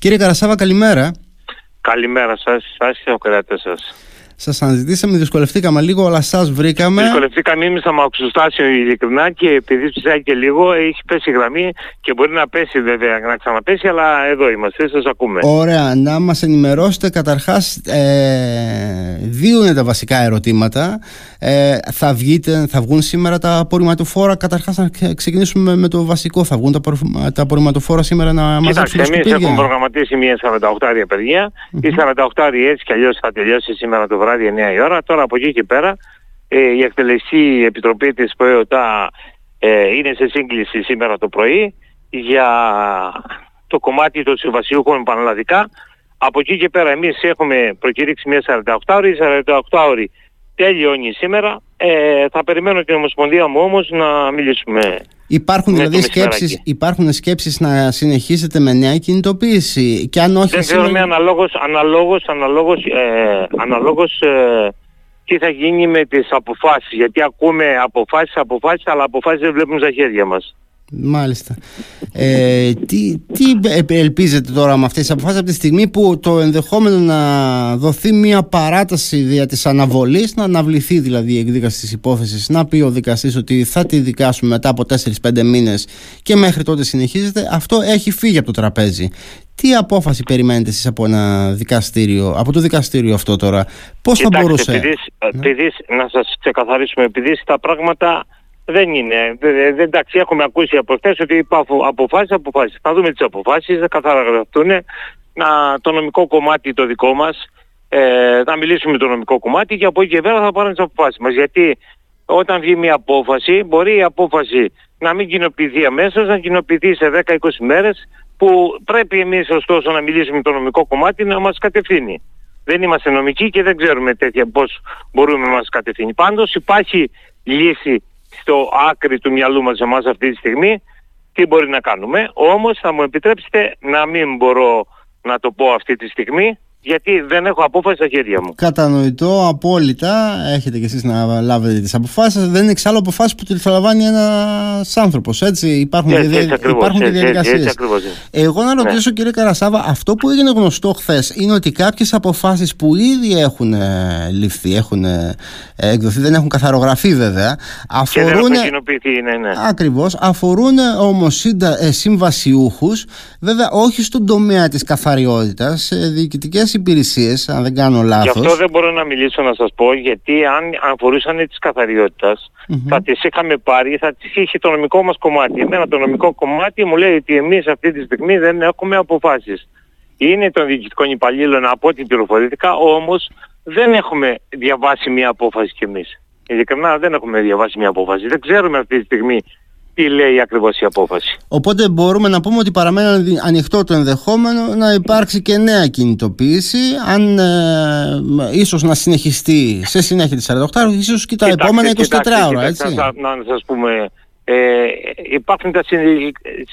Κύριε Καρασάβα, καλημέρα. Καλημέρα σας, σας και ο σας. Σας αναζητήσαμε, δυσκολευτήκαμε λίγο, αλλά σας βρήκαμε. Δυσκολευτήκαμε εμεί στα μαξοστάσιο ειλικρινά και επειδή ψηφάει και λίγο, έχει πέσει η γραμμή και μπορεί να πέσει βέβαια, να ξαναπέσει, αλλά εδώ είμαστε, σας ακούμε. Ωραία, να μας ενημερώσετε καταρχάς. Ε, δύο είναι τα βασικά ερωτήματα. Ε, θα, βγείτε, θα βγουν σήμερα τα απορριμματοφόρα. Καταρχάς, να ξεκινήσουμε με το βασικό. Θα βγουν τα, τα απορριμματοφόρα σήμερα να μαζέψουν Κοιτάξτε, εμείς έχουμε προγραμματίσει μια 48 απεργία. Mm-hmm. Η 48 έτσι κι αλλιώς θα τελειώσει σήμερα το βράδυ βράδυ 9 η ώρα. Τώρα από εκεί και πέρα ε, η εκτελεστική επιτροπή της ΠΟΕΟΤΑ ε, είναι σε σύγκληση σήμερα το πρωί για το κομμάτι των συμβασιούχων πανελλαδικά. Από εκεί και πέρα εμείς έχουμε προκηρύξει μια 48 ώρη, 48 ώρη τελειώνει σήμερα. Ε, θα περιμένω την Ομοσπονδία μου όμως να μιλήσουμε Υπάρχουν δηλαδή σκέψεις, υπάρχουν σκέψεις να συνεχίσετε με νέα κινητοποίηση; Και αν όχι... Δεν ξέρουμε αναλόγως, αναλόγως, αναλόγως, ε, αναλόγως ε, τι θα γίνει με τις αποφάσεις. Γιατί ακούμε αποφάσεις, αποφάσεις, αλλά αποφάσεις δεν βλέπουμε στα χέρια μας. Μάλιστα. Ε, τι, τι ελπίζετε τώρα με αυτές τις αποφάσεις από τη στιγμή που το ενδεχόμενο να δοθεί μια παράταση δια της αναβολής, να αναβληθεί δηλαδή η εκδίκαση της υπόθεσης, να πει ο δικαστής ότι θα τη δικάσουμε μετά από 4-5 μήνες και μέχρι τότε συνεχίζεται, αυτό έχει φύγει από το τραπέζι. Τι απόφαση περιμένετε εσείς από ένα δικαστήριο, από το δικαστήριο αυτό τώρα, πώς θα μπορούσε... Επειδή, επειδή, να σας ξεκαθαρίσουμε, επειδή τα πράγματα δεν είναι. Δεν, εντάξει, έχουμε ακούσει από χτες ότι υπάρχουν αποφάσεις, αποφάσεις. Θα δούμε τις αποφάσεις, θα καθαραγραφτούν. Να, το νομικό κομμάτι το δικό μας, ε, θα μιλήσουμε το νομικό κομμάτι και από εκεί και πέρα θα πάρουμε τις αποφάσεις μας. Γιατί όταν βγει μια απόφαση, μπορεί η απόφαση να μην κοινοποιηθεί αμέσως, να κοινοποιηθεί σε 10-20 μέρες, που πρέπει εμείς ωστόσο να μιλήσουμε το νομικό κομμάτι να μας κατευθύνει. Δεν είμαστε νομικοί και δεν ξέρουμε τέτοια πώς μπορούμε να μας κατευθύνει. Πάντως υπάρχει λύση στο άκρη του μυαλού μας εμάς αυτή τη στιγμή τι μπορεί να κάνουμε. Όμως θα μου επιτρέψετε να μην μπορώ να το πω αυτή τη στιγμή γιατί δεν έχω απόφαση στα χέρια μου. Κατανοητό, απόλυτα. Έχετε κι εσείς να λάβετε τις αποφάσεις. Δεν είναι εξάλλου αποφάσεις που τη λαμβάνει ένας άνθρωπος. Έτσι, υπάρχουν, έτσι, έτσι, ακριβώς, υπάρχουν έτσι, και διαδικασίες. Εγώ να ρωτήσω, ναι. κύριε Καρασάβα, αυτό που έγινε γνωστό χθες είναι ότι κάποιες αποφάσεις που ήδη έχουν ε, ληφθεί, έχουν ε, εκδοθεί, δεν έχουν καθαρογραφεί βέβαια. Αφορούν. Ναι, ναι. Ακριβώς. Αφορούν όμως ε, συμβασιούχους, βέβαια όχι στον τομέα της καθαριότητας, σε διοικητικές υπηρεσίες, αν δεν κάνω λάθος. Γι' αυτό δεν μπορώ να μιλήσω να σας πω, γιατί αν αφορούσαν τις καθαριότητας, θα τις είχαμε πάρει, θα τις είχε το νομικό μας κομμάτι. Εμένα το νομικό κομμάτι μου λέει ότι εμείς αυτή τη στιγμή δεν έχουμε αποφάσεις. Είναι των διοικητικών υπαλλήλων από ό,τι πληροφορήθηκα, όμως δεν έχουμε διαβάσει μια απόφαση κι εμείς. Ειλικρινά δεν έχουμε διαβάσει μια απόφαση. Δεν ξέρουμε αυτή τη στιγμή τι λέει ακριβώς η απόφαση. Οπότε μπορούμε να πούμε ότι παραμένει ανοιχτό το ενδεχόμενο να υπάρξει και νέα κινητοποίηση αν ε, ίσως να συνεχιστεί σε συνέχεια της 48 ώρες, ίσως και τα επόμενα 24 ώρα, έτσι. Να σας πούμε, ε, υπάρχουν τα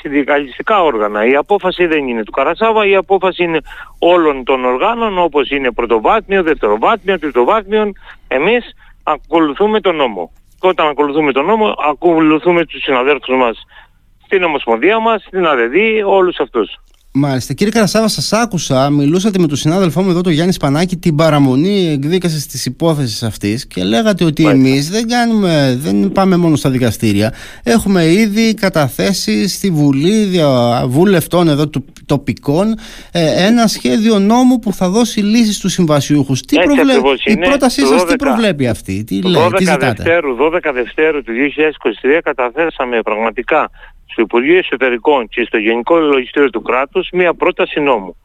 συνδικαλιστικά όργανα. Η απόφαση δεν είναι του Καρασάβα, η απόφαση είναι όλων των οργάνων όπως είναι πρωτοβάθμιο, δευτεροβάθμιο, τριτοβάθμιο. Εμείς ακολουθούμε τον νόμο όταν ακολουθούμε τον νόμο, ακολουθούμε τους συναδέλφους μας στην Ομοσπονδία μας, στην ΑΔΔ, όλους αυτούς. Μάλιστα. Κύριε Καρασάβα, σας άκουσα, μιλούσατε με τον συνάδελφό μου εδώ, τον Γιάννη Σπανάκη, την παραμονή εκδίκαση τη υπόθεση αυτής και λέγατε ότι εμείς δεν, κάνουμε, δεν πάμε μόνο στα δικαστήρια. Έχουμε ήδη καταθέσει στη Βουλή βουλευτών εδώ τοπικών ε, ένα σχέδιο νόμου που θα δώσει λύσει στους συμβασιούχους. Τι προβλέπει, η πρότασή σας τι προβλέπει αυτή, τι λέει, 12 τι ζητάτε; Δευτέρου, 12 Δευτέρου του 2023 καταθέσαμε πραγματικά στο Υπουργείο Εσωτερικών και στο Γενικό Λογιστήριο του κράτους μία πρόταση νόμου.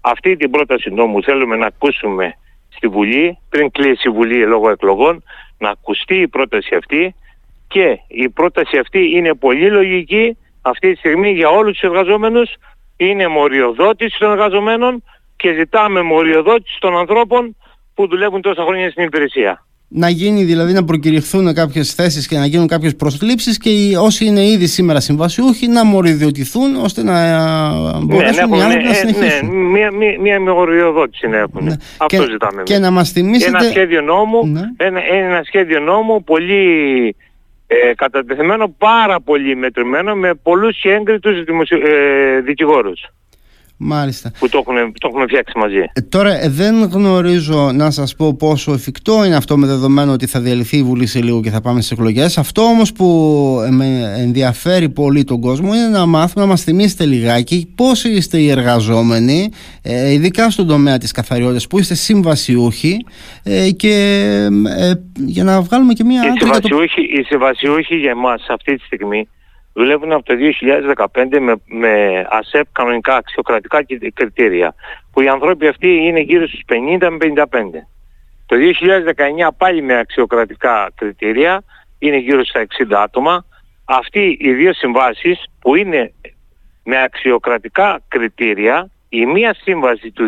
Αυτή την πρόταση νόμου θέλουμε να ακούσουμε στη Βουλή, πριν κλείσει η Βουλή λόγω εκλογών, να ακουστεί η πρόταση αυτή και η πρόταση αυτή είναι πολύ λογική αυτή τη στιγμή για όλους τους εργαζόμενους, είναι μοριοδότηση των εργαζομένων και ζητάμε μοριοδότηση των ανθρώπων που δουλεύουν τόσα χρόνια στην υπηρεσία να γίνει δηλαδή να προκηρυχθούν κάποιες θέσεις και να γίνουν κάποιες προσλήψεις και οι, όσοι είναι ήδη σήμερα συμβασιούχοι να μοριδιωτηθούν ώστε να ναι, μπορέσουν ναι, οι άνθρωποι να συνεχίσουν. Ναι, μία, μία, μία μοριοδότηση να έχουν. Ναι. Αυτό και, ζητάμε. Και να μας θυμίσετε. Ένα σχέδιο νόμου, ναι. ένα, ένα σχέδιο νόμου πολύ ε, κατατεθειμένο, πάρα πολύ μετρημένο με πολλούς και έγκριτους ε, δικηγόρους. Μάλιστα. που το έχουν, το έχουν φτιάξει μαζί. Ε, τώρα ε, δεν γνωρίζω να σας πω πόσο εφικτό είναι αυτό με δεδομένο ότι θα διαλυθεί η Βουλή σε λίγο και θα πάμε στις εκλογές. Αυτό όμως που ε, με ενδιαφέρει πολύ τον κόσμο είναι να μάθουμε να μας θυμίσετε λιγάκι πώς είστε οι εργαζόμενοι ε, ειδικά στον τομέα της καθαριότητας που είστε συμβασιούχοι ε, και ε, για να βγάλουμε και μια άκρη. Οι συμβασιούχοι, το... για εμάς αυτή τη στιγμή δουλεύουν από το 2015 με, με ΑΣΕΠ κανονικά αξιοκρατικά κριτήρια που οι άνθρωποι αυτοί είναι γύρω στους 50 με 55. Το 2019 πάλι με αξιοκρατικά κριτήρια είναι γύρω στα 60 άτομα. Αυτοί οι δύο συμβάσεις που είναι με αξιοκρατικά κριτήρια η μία σύμβαση του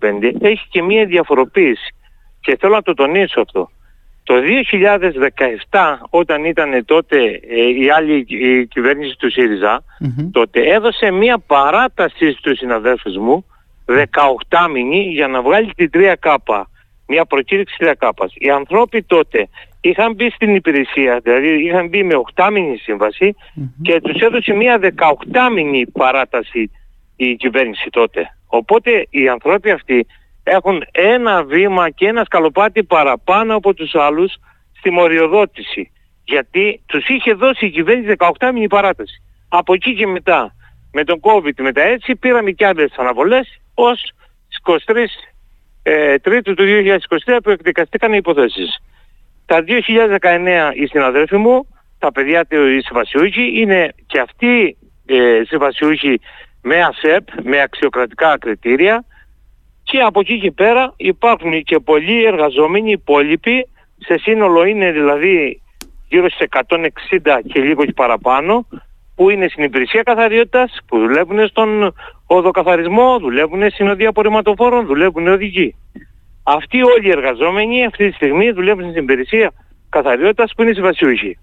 2015 έχει και μία διαφοροποίηση και θέλω να το τονίσω αυτό. Το 2017 όταν ήταν τότε ε, η άλλη η κυβέρνηση του ΣΥΡΙΖΑ τότε έδωσε μία παράταση στους συναδέλφους μου 18 μήνυ για να βγάλει την 3 κάπα. Μια προκήρυξη 3 κάπας. Οι ανθρώποι τότε είχαν μπει στην υπηρεσία, δηλαδή είχαν μπει με 8 μήνυ σύμβαση και τους έδωσε μία 18 μήνυ παράταση η κυβέρνηση τότε. Οπότε οι ανθρώποι αυτοί έχουν ένα βήμα και ένα σκαλοπάτι παραπάνω από τους άλλους στη μοριοδότηση. Γιατί τους είχε δώσει η κυβέρνηση 18 μήνυ παράταση. Από εκεί και μετά με τον COVID μετά έτσι πήραμε και άλλες αναβολές ως 23 ε, Τρίτου του 2023 που εκδικαστήκαν οι υποθέσεις. Τα 2019 οι συναδέλφοι μου, τα παιδιά του συμβασιούχοι, είναι και αυτοί ε, συμβασιούχοι με ΑΣΕΠ, με αξιοκρατικά κριτήρια και από εκεί και πέρα υπάρχουν και πολλοί εργαζόμενοι υπόλοιποι, σε σύνολο είναι δηλαδή γύρω σε 160 και λίγο και παραπάνω, που είναι στην υπηρεσία καθαριότητας, που δουλεύουν στον οδοκαθαρισμό, δουλεύουν στην οδεία απορριμματοφόρων, δουλεύουν οδηγοί. Αυτοί όλοι οι εργαζόμενοι αυτή τη στιγμή δουλεύουν στην υπηρεσία καθαριότητας που είναι συμβασιούχοι.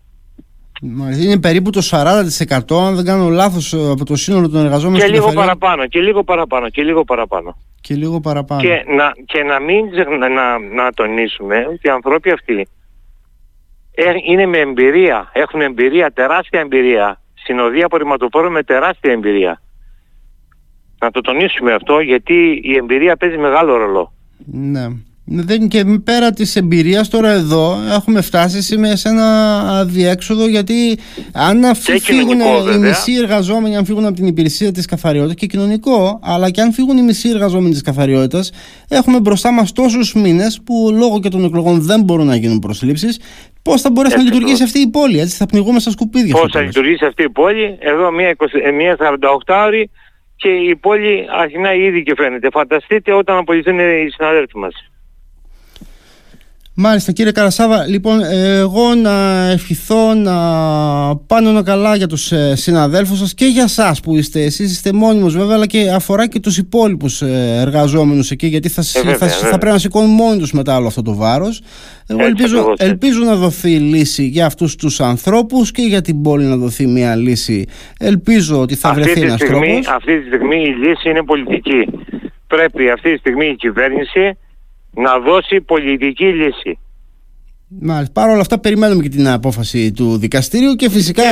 Είναι περίπου το 40% αν δεν κάνω λάθος από το σύνολο των εργαζόμενων και λίγο παραπάνω, και λίγο παραπάνω, και λίγο παραπάνω. Και λίγο παραπάνω. Και να, και να μην να, να, να τονίσουμε ότι οι ανθρώποι αυτοί ε, είναι με εμπειρία, έχουν εμπειρία, τεράστια εμπειρία, συνοδεία απορριμματοφόρων με τεράστια εμπειρία. Να το τονίσουμε αυτό γιατί η εμπειρία παίζει μεγάλο ρόλο. Ναι. Δεν, και πέρα της εμπειρίας τώρα εδώ έχουμε φτάσει σε ένα αδιέξοδο γιατί αν φύγουν οι μισοί εργαζόμενοι αν φύγουν από την υπηρεσία της καθαριότητας και κοινωνικό αλλά και αν φύγουν οι μισοί εργαζόμενοι της καθαριότητας έχουμε μπροστά μας τόσους μήνες που λόγω και των εκλογών δεν μπορούν να γίνουν προσλήψεις Πώς θα μπορέσει να λειτουργήσει αυτή η πόλη, έτσι θα πνιγούμε στα σκουπίδια. Πώς θα λειτουργήσει αυτή η πόλη, εδώ μία, 20, μία 48 ώρη και η πόλη αρχινά ήδη και φαίνεται. Φανταστείτε όταν απολυθούν οι συναδέλφοι μας. Μάλιστα κύριε Καρασάβα, λοιπόν εγώ να ευχηθώ να πάνε όλα καλά για τους ε, συναδέλφους σας και για σας που είστε εσείς, είστε μόνιμος βέβαια αλλά και αφορά και τους υπόλοιπους ε, εργαζόμενους εκεί γιατί θα, ε, θα, θα, πρέπει να σηκώνουν μόνοι τους μετά όλο αυτό το βάρος. Εγώ ελπίζω, ελπίζω να δοθεί λύση για αυτούς τους ανθρώπους και για την πόλη να δοθεί μια λύση. Ελπίζω ότι θα βρεθεί ένας τρόπος. Αυτή τη στιγμή η λύση είναι πολιτική. Πρέπει αυτή τη στιγμή η κυβέρνηση να δώσει πολιτική λύση. Μάλιστα. Παρ' όλα αυτά περιμένουμε και την απόφαση του δικαστήριου και φυσικά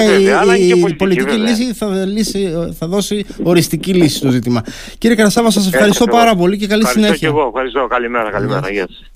η, η, πολιτική, λύση θα, λύσει, θα δώσει οριστική λύση στο ζήτημα. Κύριε Καρασάβα, σας ευχαριστώ πάρα πολύ και καλή ευχαριστώ συνέχεια. Ευχαριστώ και εγώ. Ευχαριστώ. Καλημέρα. Καλημέρα. Γεια σας.